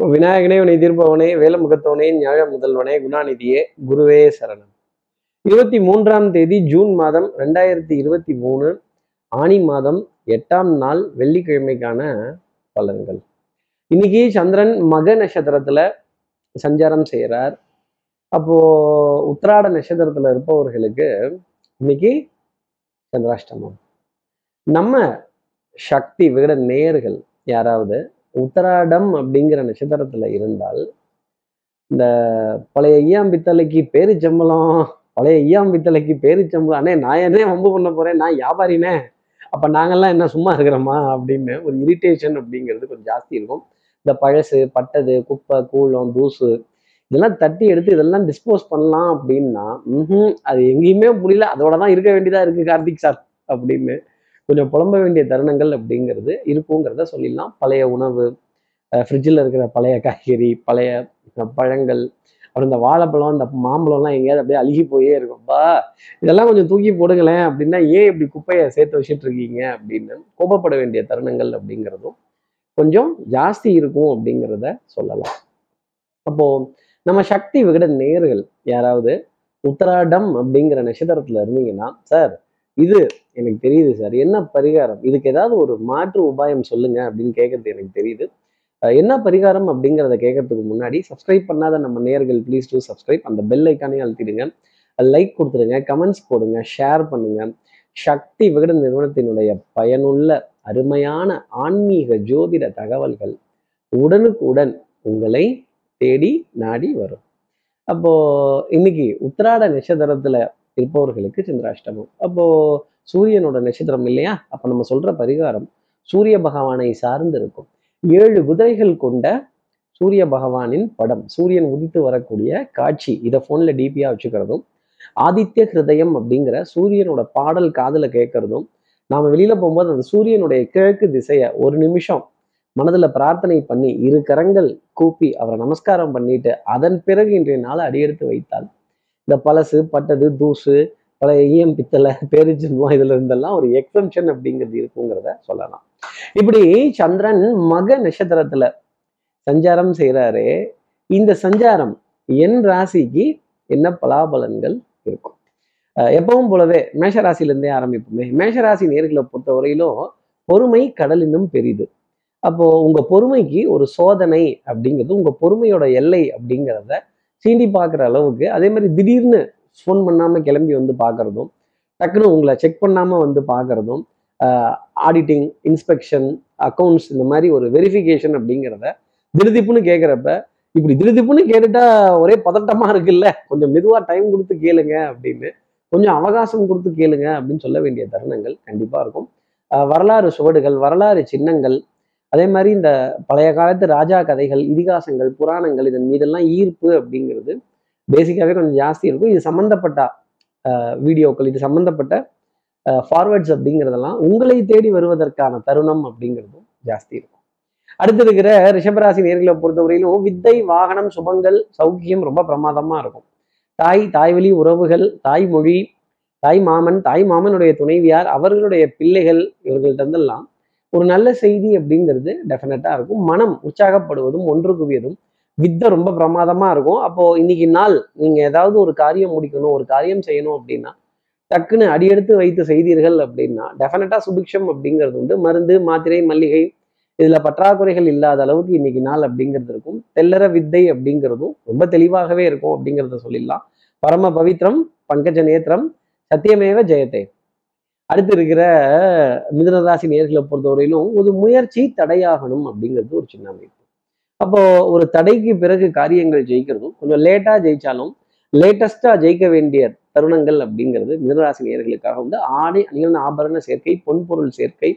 விநாயகனே உனை தீர்ப்பவனே வேலமுகத்தவனே ஞாழ முதல்வனே குணாநிதியே குருவே சரணம். இருபத்தி மூன்றாம் தேதி ஜூன் மாதம் ரெண்டாயிரத்தி இருபத்தி மூணு ஆணி மாதம் எட்டாம் நாள் வெள்ளிக்கிழமைக்கான பலன்கள். இன்னைக்கு சந்திரன் மக நட்சத்திரத்துல சஞ்சாரம் செய்கிறார் அப்போ உத்திராட நட்சத்திரத்துல இருப்பவர்களுக்கு இன்னைக்கு சந்திராஷ்டமம். நம்ம சக்தி விகட நேயர்கள் யாராவது உத்தராடம் அப்படிங்கிற நட்சத்திரத்துல இருந்தால் இந்த பழைய ஐயாம்பித்தலைக்கு பேரிச்சம்பளம் பழைய ஐயாம்பித்தலைக்கு பேரிச்சம்பளம் அண்ணே நான் என்ன வம்பு பண்ண போறேன்? நான் வியாபாரினே. அப்ப நாங்கெல்லாம் என்ன சும்மா இருக்கிறோமா? அப்படின்னு ஒரு இரிட்டேஷன் அப்படிங்கிறது கொஞ்சம் ஜாஸ்தி இருக்கும். இந்த பழசு பட்டது குப்பை கூழம் தூசு இதெல்லாம் தட்டி எடுத்து இதெல்லாம் டிஸ்போஸ் பண்ணலாம் அப்படின்னா ம்ஹும், அது எங்கேயுமே முடியல. அதோட தான் இருக்க வேண்டியதா இருக்கு கார்த்திக் சார் அப்படின்னு கொஞ்சம் புலம்ப வேண்டிய தருணங்கள் அப்படிங்கிறது இருக்குங்கிறத சொல்லிடலாம். பழைய உணவு ஃப்ரிட்ஜில் இருக்கிற பழைய காய்கறி பழைய பழங்கள் அப்புறம் இந்த வாழைப்பழம் இந்த மாம்பழம்லாம் எங்கேயாவது அப்படியே அழுகி போயே இருக்கும்ப்பா இதெல்லாம் கொஞ்சம் தூக்கி போடுங்களேன் அப்படின்னா ஏன் இப்படி குப்பையை சேர்த்து வச்சுட்டு இருக்கீங்க அப்படின்னு கோபப்பட வேண்டிய தருணங்கள் அப்படிங்கிறதும் கொஞ்சம் ஜாஸ்தி இருக்கும் அப்படிங்கிறத சொல்லலாம். அப்போ நம்ம சக்தி விகட நேர்கள் யாராவது உத்தராடம் அப்படிங்கிற நட்சத்திரத்துல இருந்தீங்கன்னா சார் இது எனக்கு தெரியுது சார். என்ன பரிகாரம்? இதுக்கு ஏதாவது ஒரு மாற்று உபாயம் சொல்லுங்க அப்படின்னு கேட்கறது எனக்கு தெரியுது. என்ன பரிகாரம் அப்படிங்கிறத கேட்கறதுக்கு முன்னாடி சப்ஸ்கிரைப் பண்ணாத நம்ம நேர்கள் ப்ளீஸ் டூ சப்ஸ்கிரைப் அந்த பெல் ஐக்கானே அழுத்திடுங்க. லைக் கொடுத்துருங்க கமெண்ட்ஸ் போடுங்க ஷேர் பண்ணுங்க. சக்தி விகட நிறுவனத்தினுடைய பயனுள்ள அருமையான ஆன்மீக ஜோதிட தகவல்கள் உடனுக்குடன் உங்களை தேடி நாடி வரும். அப்போ இன்னைக்கு உத்திராட நட்சத்திரத்துல இருப்பவர்களுக்கு சந்திராஷ்டமம். அப்போ சூரியனோட நட்சத்திரம் இல்லையா? அப்ப நம்ம சொல்ற பரிகாரம் சூரிய பகவானை சார்ந்து இருக்கும். ஏழு குதிரைகள் கொண்ட சூரிய பகவானின் படம் சூரியன் உதித்து வரக்கூடிய காட்சி இதை போன்ல டிபியா வச்சுக்கிறதும் ஆதித்ய ஹிருதயம் அப்படிங்கிற சூரியனோட பாடல் காதுல கேட்கறதும் நாம வெளியில போகும்போது அந்த சூரியனுடைய கிழக்கு திசையை ஒரு நிமிஷம் மனதுல பிரார்த்தனை பண்ணி இரு கரங்கள் கூப்பி அவரை நமஸ்காரம் பண்ணிட்டு அதன் பிறகு இன்றைய நாளை அடியெடுத்து வைத்தால் இந்த பழசு பட்டது தூசு பழைய ஈயம் பித்தளை பேரிச்சம்பம் இதுல இருந்தெல்லாம் ஒரு எக்ஸம்ஷன் அப்படிங்கிறது இருக்குங்கிறத சொல்லலாம். இப்படி சந்திரன் மக நட்சத்திரத்துல சஞ்சாரம் செய்கிறாரு இந்த சஞ்சாரம் என் ராசிக்கு என்ன பலாபலன்கள் இருக்கும்? எப்பவும் போலவே மேஷராசிலேருந்தே ஆரம்பிப்போமே. மேஷராசி நேர்களை பொறுத்தவரையிலும் பொறுமை கடலினும் பெரிது. அப்போ உங்க பொறுமைக்கு ஒரு சோதனை அப்படிங்கிறது உங்க பொறுமையோட எல்லை அப்படிங்கிறத சீண்டி பார்க்குற அளவுக்கு அதே மாதிரி திடீர்னு ஃபோன் பண்ணாமல் கிளம்பி வந்து பார்க்கறதும் டக்குன்னு உங்களை செக் பண்ணாமல் வந்து பார்க்கறதும் ஆடிட்டிங் இன்ஸ்பெக்ஷன் அக்கௌண்ட்ஸ் இந்த மாதிரி ஒரு வெரிஃபிகேஷன் அப்படிங்கிறத திருதிப்புன்னு கேட்குறப்ப இப்படி திருதிப்புன்னு கேட்டுட்டா ஒரே பதட்டமாக இருக்குல்ல? கொஞ்சம் மெதுவாக டைம் கொடுத்து கேளுங்க அப்படின்னு கொஞ்சம் அவகாசம் கொடுத்து கேளுங்க அப்படின்னு சொல்ல வேண்டிய தருணங்கள் கண்டிப்பாக இருக்கும். வரலாறு சுவடுகள் வரலாறு சின்னங்கள் அதே மாதிரி இந்த பழைய காலத்து ராஜா கதைகள் இதிகாசங்கள் புராணங்கள் இதன் மீதெல்லாம் ஈர்ப்பு அப்படிங்கிறது பேசிக்காகவே கொஞ்சம் ஜாஸ்தி இருக்கும். இது சம்மந்தப்பட்ட ஆஹ் வீடியோக்கள் இது சம்மந்தப்பட்ட ஃபார்வர்ட்ஸ் அப்படிங்கிறதெல்லாம் உங்களை தேடி வருவதற்கான தருணம் அப்படிங்கிறதும் ஜாஸ்தி இருக்கும். அடுத்து இருக்கிற ரிஷபராசி நேர்களை பொறுத்தவரையிலும் வித்தை வாகனம் சுபங்கள் சௌக்கியம் ரொம்ப பிரமாதமா இருக்கும். தாய் தாய்வழி உறவுகள் தாய்மொழி தாய் மாமன் தாய் மாமனுடைய துணைவியார் அவர்களுடைய பிள்ளைகள் இவர்கள்ட்ட ஒரு நல்ல செய்தி அப்படிங்கிறது டெஃபினட்டாக இருக்கும். மனம் உற்சாகப்படுவதும் ஒன்று குவியதும் வித்தை ரொம்ப பிரமாதமா இருக்கும். அப்போ இன்னைக்கு நாள் நீங்க ஏதாவது ஒரு காரியம் முடிக்கணும் ஒரு காரியம் செய்யணும் அப்படின்னா டக்குன்னு அடியெடுத்து வைத்து செய்தீர்கள் அப்படின்னா டெஃபினட்டாக சுபிக்ஷம் அப்படிங்கிறது உண்டு. மருந்து மாத்திரை மல்லிகை இதுல பற்றாக்குறைகள் இல்லாத அளவுக்கு இன்னைக்கு நாள் அப்படிங்கிறது இருக்கும். தெல்லற வித்தை அப்படிங்கிறதும் ரொம்ப தெளிவாகவே இருக்கும் அப்படிங்கிறத சொல்லிடலாம். பரம பவித்ரம் பங்கஜ நேத்திரம் சத்தியமேவ ஜெயத்தே. அடுத்து இருக்கிற மிதனராசி நேர்களை பொறுத்தவரையிலும் ஒரு முயற்சி தடையாகணும் அப்படிங்கிறது ஒரு சின்ன அமைப்பு. அப்போ ஒரு தடைக்கு பிறகு காரியங்கள் ஜெயிக்கிறதும் கொஞ்சம் லேட்டா ஜெயிச்சாலும் லேட்டஸ்டா ஜெயிக்க வேண்டிய தருணங்கள் அப்படிங்கிறது மிதனராசி நேர்களுக்காக வந்து ஆடை அணிகள் ஆபரண சேர்க்கை பொன்பொருள் சேர்க்கை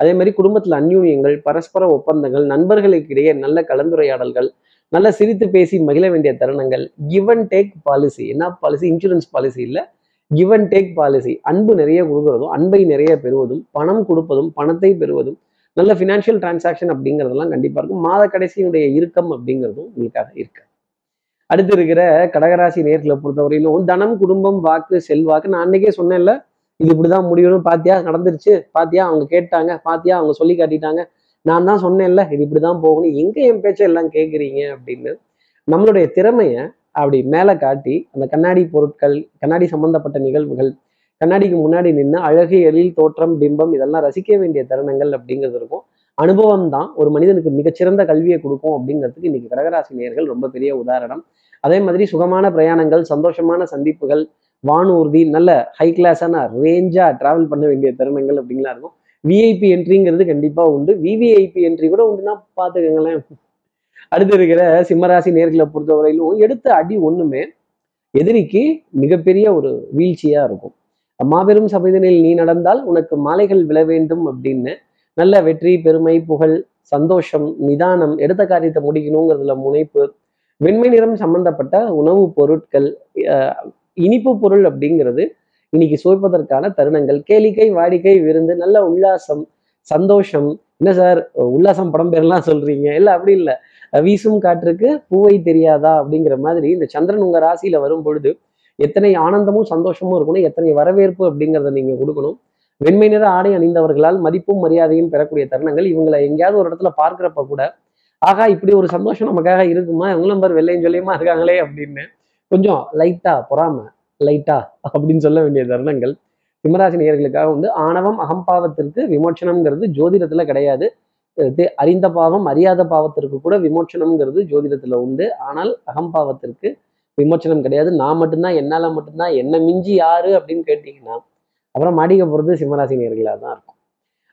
அதே மாதிரி குடும்பத்தில் அந்யூன்யங்கள் பரஸ்பர ஒப்பந்தங்கள் நண்பர்களுக்கு இடையே நல்ல கலந்துரையாடல்கள் நல்ல சிரித்து பேசி மகிழ வேண்டிய தருணங்கள் கிவ் அண்ட் டேக் பாலிசி என்ன பாலிசி இன்சூரன்ஸ் பாலிசி இல்லை. கிவ் அண்ட் டேக் பாலிசி அன்பு நிறைய கொடுக்கறதும் அன்பை நிறைய பெறுவதும் பணம் கொடுப்பதும் பணத்தை பெறுவதும் நல்ல ஃபினான்ஷியல் டிரான்சாக்ஷன் அப்படிங்கிறதெல்லாம் கண்டிப்பாக இருக்கும். மாத கடைசியினுடைய இறுக்கம் அப்படிங்கிறதும் உங்களுக்காக இருக்கு. அடுத்து இருக்கிற கடகராசி நேர்களை பொறுத்தவரையிலும் தனம் குடும்பம் வாக்கு செல்வாக்கு நான் அன்னைக்கே சொன்னேன்ல இது இப்படிதான் முடியணும். பாத்தியா? நடந்துருச்சு. பாத்தியா? அவங்க கேட்டாங்க. பாத்தியா? அவங்க சொல்லி காட்டிட்டாங்க. நான் தான் சொன்னேன்ல இது இப்படிதான் போகணும். எங்க என் பேச்சை எல்லாம் கேட்குறீங்க அப்படின்னு. நம்மளுடைய திறமையை அப்படி மேலே காட்டி அந்த கண்ணாடி பொருட்கள் கண்ணாடி சம்பந்தப்பட்ட நிகழ்வுகள் கண்ணாடிக்கு முன்னாடி நின்று அழகு எழில் தோற்றம் பிம்பம் இதெல்லாம் ரசிக்க வேண்டிய தருணங்கள் அப்படிங்கிறது இருக்கும். அனுபவம் தான். ஒரு மனிதனுக்கு மிகச்சிறந்த கல்வியை கொடுக்கும் அப்படிங்கிறதுக்கு இன்னைக்கு கடகராசி நேர்கள் ரொம்ப பெரிய உதாரணம். அதே மாதிரி சுகமான பிரயாணங்கள் சந்தோஷமான சந்திப்புகள் வானூர்தி நல்ல ஹை கிளாஸான ரேஞ்சா டிராவல் பண்ண வேண்டிய தருணங்கள் அப்படிங்களா இருக்கும். விஐபி என்ட்ரிங்கிறது கண்டிப்பா உண்டு. விவிஐபி என்ட்ரி கூட உண்டுன்னா பார்த்துக்கங்களேன். அடுத்து இருக்கிற சிம்மராசி நேர்களை பொறுத்தவரையிலும் எடுத்த அடி ஒண்ணுமே எதிரிக்கு மிகப்பெரிய ஒரு வீழ்ச்சியா இருக்கும். மாபெரும் சபைதனில் நீ நடந்தால் உனக்கு மாலைகள் விழ வேண்டும் அப்படின்னு நல்ல வெற்றி பெருமை புகழ் சந்தோஷம் நிதானம் எடுத்த காரியத்தை முடிக்கணுங்கிறதுல முனைப்பு வெண்மை நிறம் சம்பந்தப்பட்ட உணவுப் பொருட்கள் அஹ், இனிப்பு பொருள் அப்படிங்கிறது இன்னைக்கு சுவைப்பதற்கான தருணங்கள். கேளிக்கை வாடிக்கை விருந்து நல்ல உல்லாசம் சந்தோஷம். என்ன சார் உல்லாசம் படம் பேர்லாம் சொல்றீங்க. இல்லை அப்படி இல்லை. வீசும் காற்றுக்கு பூவை தெரியாதா? அப்படிங்கிற மாதிரி இந்த சந்திரன் உங்க ராசியில வரும் பொழுது எத்தனை ஆனந்தமும் சந்தோஷமும் இருக்கணும் எத்தனை வரவேற்பு அப்படிங்கிறத நீங்க கொடுக்கணும். வெண்மை நிற ஆடை அணிந்தவர்களால் மதிப்பும் மரியாதையும் பெறக்கூடிய தருணங்கள். இவங்களை எங்கேயாவது ஒரு இடத்துல பார்க்குறப்ப கூட ஆகா இப்படி ஒரு சந்தோஷம் நமக்காக இருக்குமா? இவங்களும் பாரு வெள்ளையும் சொல்லியுமா இருக்காங்களே? அப்படின்னு கொஞ்சம் லைட்டா பொறாம லைட்டா அப்படின்னு சொல்ல வேண்டிய தருணங்கள். சிம்மராசி நேர்களுக்காக வந்து ஆணவம் அகம்பாவத்திற்கு விமோச்சனம்ங்கிறது ஜோதிடத்துல கிடையாது. அறிந்த பாவம் அறியாத பாவத்திற்கு கூட விமோச்சனம்ங்கிறது ஜோதிடத்துல உண்டு. ஆனால் அகம்பாவத்திற்கு விமோச்சனம் கிடையாது. நான் மட்டும்தான் என்னால மட்டும்தான் என்ன மிஞ்சி யாரு அப்படின்னு கேட்டீங்கன்னா அப்புறம் மாடிக்க போறது சிம்மராசி நேர்களாக தான் இருக்கும்.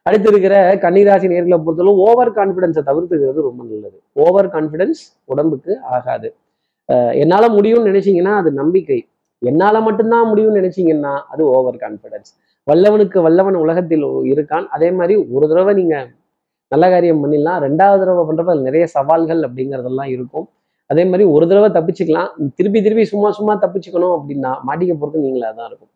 அடுத்து இருக்கிற கன்னிராசி நேர்களை பொறுத்தளவு ஓவர் கான்ஃபிடென்ஸை தவிர்த்துக்கிறது ரொம்ப நல்லது. ஓவர் கான்ஃபிடென்ஸ் உடம்புக்கு ஆகாது. என்னால் என்னால முடியும்னு நினைச்சீங்கன்னா அது நம்பிக்கை. என்னால மட்டும்தான் முடியும்னு நினைச்சீங்கன்னா அது ஓவர் கான்ஃபிடன்ஸ் வல்லவனுக்கு வல்லவன் உலகத்தில் இருக்கான். அதே மாதிரி ஒரு தடவை நீங்க நல்ல காரியம் பண்ணிடலாம். ரெண்டாவது தடவை பண்ணுறப்ப நிறைய சவால்கள் அப்படிங்கிறதெல்லாம் இருக்கும். அதே மாதிரி ஒரு தடவை தப்பிச்சுக்கலாம். திருப்பி திருப்பி சும்மா சும்மா தப்பிச்சுக்கணும் அப்படின்னா மாட்டிக்க பொறுத்து நீங்களா தான் இருக்கும்.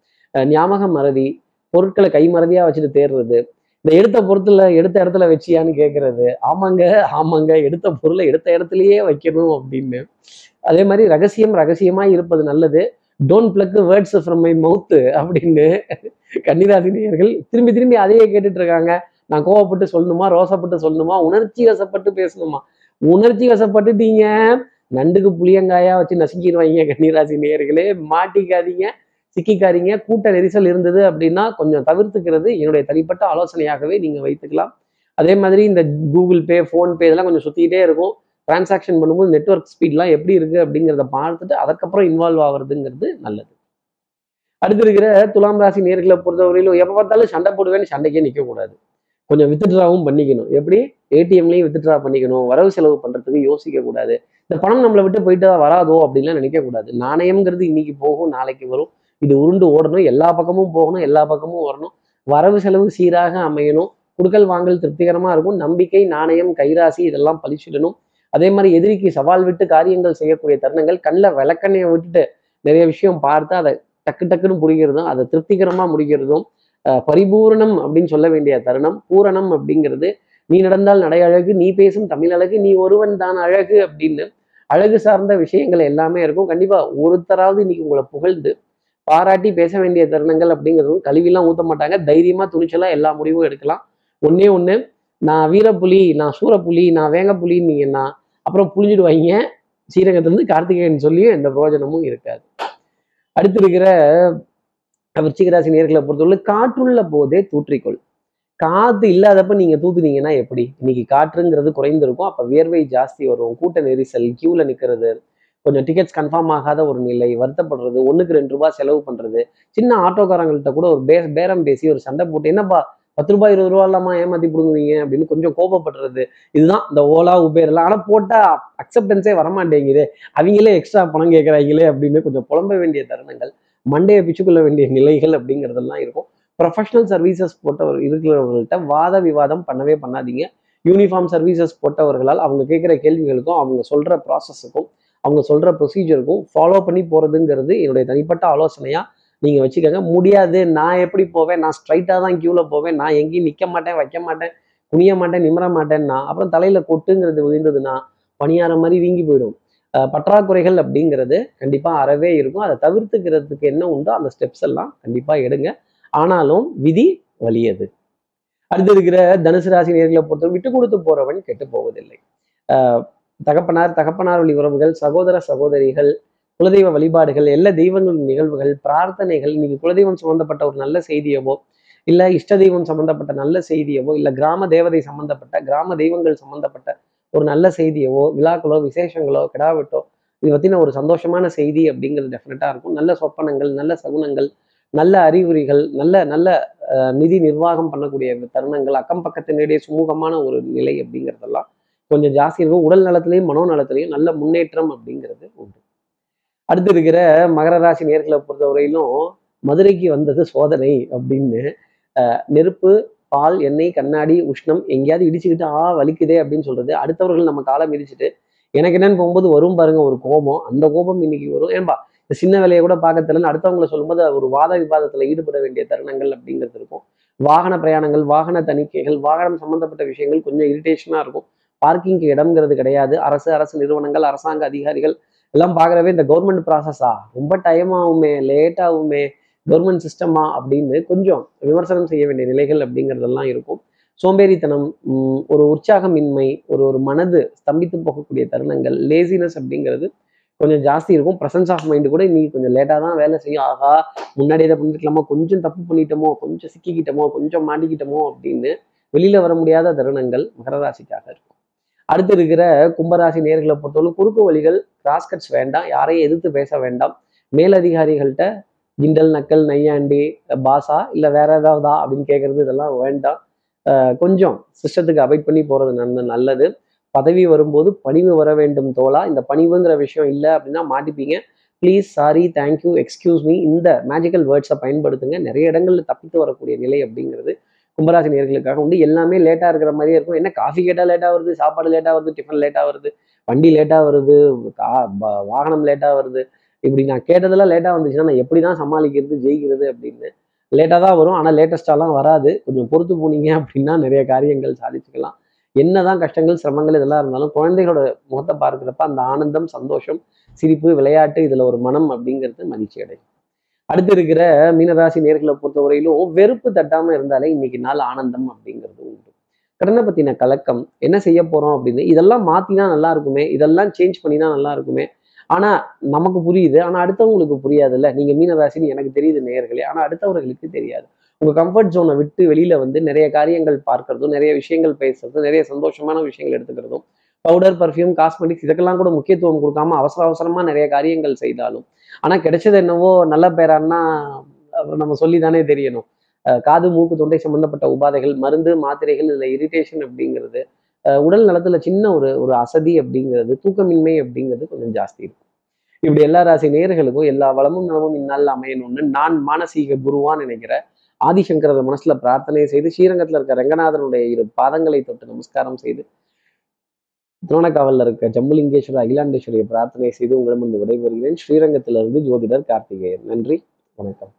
ஞாபக மறதி பொருட்களை கை மறதியாக வச்சுட்டு தேடுறது இந்த எடுத்த பொருத்துல எடுத்த இடத்துல வச்சியான்னு கேட்கறது ஆமாங்க ஆமாங்க எடுத்த பொருளை எடுத்த இடத்துலயே வைக்கணும் அப்படின்னு. அதே மாதிரி ரகசியம் ரகசியமா இருப்பது நல்லது. Don't pluck words from my mouth அப்படின்னு கன்னிராசினியர்கள் திரும்பி திரும்பி அதையே கேட்டுட்டு இருக்காங்க நான் கோவப்பட்டு சொல்லணுமா ரோசப்பட்டு சொல்லணுமா உணர்ச்சி வசப்பட்டு பேசணுமா? உணர்ச்சி வசப்பட்டுட்டீங்க நண்டுக்கு புளியங்காயா வச்சு நசுக்கிடுவாங்க கன்னிராசி நேயர்களே மாட்டிக்காதீங்க சிக்கிக்காதீங்க. கூட்ட நெரிசல் இருந்தது அப்படின்னா கொஞ்சம் தவிர்த்துக்கிறது என்னுடைய தனிப்பட்ட ஆலோசனையாகவே நீங்க வைத்துக்கலாம். அதே மாதிரி இந்த கூகுள் பே ஃபோன்பே இதெல்லாம் கொஞ்சம் சுத்திக்கிட்டே இருக்கும். டிரான்சாக்ஷன் பண்ணும்போது நெட்வொர்க் ஸ்பீட்லாம் எப்படி இருக்கு அப்படிங்கிறத பார்த்துட்டு அதுக்கப்புறம் இன்வால்வ் ஆகுறதுங்கிறது நல்லது. அடுத்து இருக்கிற துலாம் ராசி நேர்களை பொறுத்தவரையிலும் எப்போ பார்த்தாலும் சண்டை போடுவேன்னு சண்டைக்கே நிற்கக்கூடாது கொஞ்சம் வித்ட்ராவும் பண்ணிக்கணும். எப்படி? ஏடிஎம்லையும் வித்ட்ரா பண்ணிக்கணும். வரவு செலவு பண்றதுக்கு யோசிக்க கூடாது இந்த பணம் நம்மளை விட்டு போயிட்டு வராதோ அப்படின்லாம் நினைக்க கூடாது நாணயம்ங்கிறது இன்னைக்கு போகும் நாளைக்கு வரும். இது உருண்டு ஓடணும். எல்லா பக்கமும் போகணும் எல்லா பக்கமும் வரணும். வரவு செலவு சீராக அமையணும். குடுக்கல் வாங்கல் திருப்திகரமா இருக்கும். நம்பிக்கை நாணயம் கைராசி இதெல்லாம் பழிச்சிடணும். அதே மாதிரி எதிரிக்கு சவால் விட்டு காரியங்கள் செய்யக்கூடிய தருணங்கள் கண்ணில் விளக்கண்ணையை விட்டுட்டு நிறைய விஷயம் பார்த்து அதை டக்கு டக்குன்னு புரிகிறதும் அதை திருப்திகரமா முடிக்கிறதும் பரிபூரணம் அப்படின்னு சொல்ல வேண்டிய தருணம் பூரணம் அப்படிங்கிறது நீ நடந்தால் நடை அழகு நீ பேசும் தமிழ் அழகு நீ ஒருவன் தான் அழகு அப்படின்னு அழகு சார்ந்த விஷயங்கள் எல்லாமே இருக்கும். கண்டிப்பா ஒருத்தராவது இன்னைக்கு உங்களை புகழ்ந்து பாராட்டி பேச வேண்டிய தருணங்கள் அப்படிங்கிறதும் கழுவிலாம் ஊத்த மாட்டாங்க. தைரியமா துணிச்சலா எல்லா முடிவும் எடுக்கலாம். ஒன்றே ஒண்ணு நான் வீரப்புலி நான் சூரப்புலி நான் வேங்கப்புலின்னீங்கன்னா அப்புறம் புளிஞ்சிடுவாங்க ஸ்ரீரங்கத்திலிருந்து கார்த்திகேயன் சொல்லியும் எந்த பிரயோஜனமும் இருக்காது. அடுத்து இருக்கிற விருச்சிகராசி நேர்களை பொறுத்தவரை காற்றுள்ள போதே தூற்றிக்கொள். காத்து இல்லாதப்ப நீங்க தூத்துனீங்கன்னா எப்படி? இன்னைக்கு காற்றுங்கிறது குறைந்திருக்கும். அப்ப வியர்வை ஜாஸ்தி வரும். கூட்ட நெரிசல் கியூல நிக்கிறது கொஞ்சம் டிக்கெட்ஸ் கன்ஃபார்ம் ஆகாத ஒரு நிலை வருத்தப்படுறது ஒண்ணுக்கு ரெண்டு ரூபாய் செலவு பண்றது சின்ன ஆட்டோக்காரங்கள்ட்ட கூட ஒரு பே பேரம் பேசி ஒரு சண்டை போட்டு என்னப்பா பத்து ரூபாய் இருபது ரூபா இல்லாம ஏமாத்தி கொடுங்குவீங்க அப்படின்னு கொஞ்சம் கோபப்படுறது. இதுதான் இந்த ஓலா உபேர் எல்லாம். ஆனா போட்டா அக்செப்டன்ஸே வரமாட்டேங்குது. அவங்களே எக்ஸ்ட்ரா பணம் கேட்கறாங்களே அப்படின்னு கொஞ்சம் புலம்ப வேண்டிய தருணங்கள் மண்டையை பிச்சுக்கொள்ள வேண்டிய நிலைகள் அப்படிங்கிறதெல்லாம் இருக்கும். ப்ரொஃபஷனல் சர்வீசஸ் போட்டவர் இருக்கிறவங்கள்ட்ட வாத விவாதம் பண்ணவே பண்ணாதீங்க. யூனிஃபார்ம் சர்வீசஸ் போட்டவர்களால் அவங்க கேட்குற கேள்விகளுக்கும் அவங்க சொல்கிற ப்ராசஸுக்கும் அவங்க சொல்கிற ப்ரொசீஜருக்கும் ஃபாலோ பண்ணி போகிறதுங்கிறது என்னுடைய தனிப்பட்ட ஆலோசனையாக நீங்க வச்சுக்கோங்க. முடியாது. நான் எப்படி போவேன்? நான் ஸ்ட்ரைட்டா தான் க்யூவில் போவேன். நான் எங்கேயும் நிக்க மாட்டேன் வைக்க மாட்டேன் குனிய மாட்டேன் நிமிர மாட்டேன்னா அப்புறம் தலையில கொட்டுங்கிறது விழுந்ததுன்னா பணியாரம் மாதிரி வீங்கி போயிடும். பற்றாக்குறைகள் அப்படிங்கிறது கண்டிப்பா அறவே இருக்கும். அதை தவிர்த்துக்கிறதுக்கு என்ன உண்டோ அந்த ஸ்டெப்ஸ் எல்லாம் கண்டிப்பா எடுங்க. ஆனாலும் விதி வலியது. அடுத்து இருக்கிற தனுசு ராசி நேர்களை பொறுத்தவரை விட்டு கொடுத்து போறவன் கெட்டு போவதில்லை. ஆஹ் தகப்பனார் தகப்பனார் வழி உறவுகள் சகோதர சகோதரிகள் குலதெய்வ வழிபாடுகள் எல்லா தெய்வங்களின் நிகழ்வுகள் பிரார்த்தனைகள் இன்னைக்கு குலதெய்வம் சம்பந்தப்பட்ட ஒரு நல்ல செய்தியவோ இல்ல இஷ்ட தெய்வம் சம்பந்தப்பட்ட நல்ல செய்தியவோ இல்ல கிராம தேவதை சம்பந்தப்பட்ட கிராம தெய்வங்கள் சம்பந்தப்பட்ட ஒரு நல்ல செய்தியவோ விழாக்களோ விசேஷங்களோ கிடாவிட்டோ இது பத்தின ஒரு சந்தோஷமான செய்தி அப்படிங்கிறது டெஃபினட்டாக இருக்கும். நல்ல சொப்பனங்கள் நல்ல சகுனங்கள் நல்ல அறிகுறிகள் நல்ல நல்ல நிதி நிர்வாகம் பண்ணக்கூடிய தருணங்கள் அக்கம் பக்கத்தினுடைய சுமூகமான ஒரு நிலை அப்படிங்கிறதெல்லாம் கொஞ்சம் ஜாஸ்தி இருக்கும். உடல் நலத்திலையும் மனோ நலத்திலையும் நல்ல முன்னேற்றம் அப்படிங்கிறது உண்டு. அடுத்து இருக்கிற மகர ராசி நேர்களை பொறுத்தவரையிலும் மதுரைக்கு வந்தது சோதனை அப்படின்னு நெருப்பு பால் எண்ணெய் கண்ணாடி உஷ்ணம் எங்கேயாவது இடிச்சுக்கிட்டு ஆ வலிக்குதே அப்படின்னு சொல்றது. அடுத்தவர்கள் நம்ம காலம் இடிச்சுட்டு எனக்கு என்னன்னு போகும்போது வரும் பாருங்க ஒரு கோபம். அந்த கோபம் இன்னைக்கு வரும். ஏன்பா இந்த சின்ன வேலையை கூட பார்க்க அடுத்தவங்கள அடுத்தவங்களை சொல்லும்போது ஒரு வாத விவாதத்தில் ஈடுபட வேண்டிய தருணங்கள் அப்படிங்கிறது இருக்கும். வாகன பிரயாணங்கள் வாகன தணிக்கைகள் வாகனம் சம்பந்தப்பட்ட விஷயங்கள் கொஞ்சம் இரிட்டேஷனாக இருக்கும். பார்க்கிங்க்கு இடம்ங்கிறது கிடையாது. அரசு அரசு நிறுவனங்கள் அரசாங்க அதிகாரிகள் எல்லாம் பார்க்குறவே இந்த கவர்மெண்ட் ப்ராசஸா ரொம்ப டைம் ஆகுமே லேட் ஆகுமே கவர்மெண்ட் சிஸ்டமா அப்படின்னு கொஞ்சம் விமர்சனம் செய்ய வேண்டிய நிலைகள் அப்படிங்கிறதெல்லாம் இருக்கும். சோம்பேறித்தனம் ஒரு உற்சாகமின்மை ஒரு ஒரு மனது ஸ்தம்பித்து போகக்கூடிய தருணங்கள் லேசினஸ் அப்படிங்கிறது கொஞ்சம் ஜாஸ்தி இருக்கும். ப்ரெசன்ஸ் ஆஃப் மைண்டு கூட இன்னைக்கு கொஞ்சம் லேட்டாக தான் வேலை செய்யும். ஆகா முன்னாடி இதை பண்ணிருக்கலாமா? கொஞ்சம் தப்பு பண்ணிட்டோமோ? கொஞ்சம் சிக்கிக்கிட்டோமோ? கொஞ்சம் மாட்டிக்கிட்டோமோ? அப்படின்னு வெளியில் வர முடியாத தருணங்கள் மகர ராசிக்காக இருக்கும். அடுத்து இருக்கிற கும்பராசி நேர்களை பொறுத்தவரை குறுக்கு வழிகள் கிராஸ்கட்ஸ் வேண்டாம். யாரையும் எதிர்த்து பேச வேண்டாம். மேலதிகாரிகள்கிட்ட கிண்டல் நக்கல் நையாண்டி பாசா இல்லை வேற ஏதாவதா அப்படின்னு கேட்கறது இதெல்லாம் வேண்டாம். கொஞ்சம் சிஸ்டத்துக்கு அவாய்ட் பண்ணி போகிறது நல்ல நல்லது. பதவி வரும்போது பணிவு வர வேண்டும் தோலா இந்த பணிவுங்கிற விஷயம் இல்லை அப்படின்னா மாட்டிப்பீங்க. Please sorry thank you excuse me இந்த மேஜிக்கல் வேர்ட்ஸை பயன்படுத்துங்க. நிறைய இடங்களில் தப்பித்து வரக்கூடிய நிலை அப்படிங்கிறது கும்பராசி நேர்களுக்காக உண்டு. எல்லாமே லேட்டாக இருக்கிற மாதிரியே இருக்கும். என்ன காஃபி கேட்டால் லேட்டாக வருது சாப்பாடு லேட்டாக வருது டிஃபன் லேட்டாக வருது வண்டி லேட்டாக வருது கா வாகனம் லேட்டாக வருது. இப்படி நான் கேட்டதெல்லாம் லேட்டாக வந்துச்சுன்னா நான் எப்படி தான் சமாளிக்கிறது ஜெயிக்கிறது அப்படின்னு லேட்டாக தான் வரும். ஆனால் லேட்டஸ்டாலாம் வராது. கொஞ்சம் பொறுத்து போனீங்க அப்படின்னா நிறைய காரியங்கள் சாதிச்சுக்கலாம். என்னதான் கஷ்டங்கள் சிரமங்கள் இதெல்லாம் இருந்தாலும் குழந்தைகளோட முகத்தை பார்க்குறப்ப அந்த ஆனந்தம் சந்தோஷம் சிரிப்பு விளையாட்டு இதில் ஒரு மனம் அப்படிங்கிறது மகிழ்ச்சி அடையும் அடுத்து இருக்கிற மீனராசி நேர்களை பொறுத்த வரையிலும் வெறுப்பு தட்டாம இருந்தாலே இன்னைக்கு நாள் ஆனந்தம் அப்படிங்கிறது உண்டு. கடனை பத்தின கலக்கம் என்ன செய்ய போறோம் அப்படின்னு இதெல்லாம் மாத்தினா நல்லா இருக்குமே இதெல்லாம் சேஞ்ச் பண்ணினா நல்லா இருக்குமே. ஆனா நமக்கு புரியுது. ஆனா அடுத்தவங்களுக்கு புரியாதுல்ல. நீங்க மீனராசின்னு எனக்கு தெரியுது நேர்களே ஆனா அடுத்தவர்களுக்கு தெரியாது. உங்க கம்ஃபர்ட் ஜோனை விட்டு வெளியில வந்து நிறைய காரியங்கள் பார்க்கறதும் நிறைய விஷயங்கள் பேசுறதும் நிறைய சந்தோஷமான விஷயங்கள் எடுத்துக்கிறதும் பவுடர் பர்ஃப்யூம் காஸ்மெட்டிக்ஸ் இதுக்கெல்லாம் கூட முக்கியத்துவம் கொடுக்காம அவசர அவசரமா நிறைய காரியங்கள் செய்தாலும். ஆனா கிடைச்சது என்னவோ நல்ல பேரான்னா நம்ம சொல்லி தானே தெரியணும் காது மூக்கு தொண்டை சம்பந்தப்பட்ட உபாதைகள் மருந்து மாத்திரைகள் இல்லை இரிட்டேஷன் அப்படிங்கிறது உடல் நலத்துல சின்ன ஒரு ஒரு அசதி அப்படிங்கிறது தூக்கமின்மை அப்படிங்கிறது கொஞ்சம் ஜாஸ்தி இருக்கும். இப்படி எல்லா ராசி நேயர்களுக்கும் எல்லா வளமும் நலமும் இந்நாளில் அமையணும்னு நான் மானசீக குருவான்னு நினைக்கிற ஆதிசங்கரர் மனசுல பிரார்த்தனை செய்து ஸ்ரீரங்கத்துல இருக்க ரங்கநாதனுடைய இரு பாதங்களை தொட்டு நமஸ்காரம் செய்து திருவணக்காவல்ல இருக்க ஜம்புலிங்கேஸ்வரர் அகிலாண்டேஸ்வரியை பிரார்த்தனை செய்து உங்களிடமிருந்து விடைபெறுகிறேன். ஸ்ரீரங்கத்திலிருந்து ஜோதிடர் கார்த்திகேயன். நன்றி. வணக்கம்.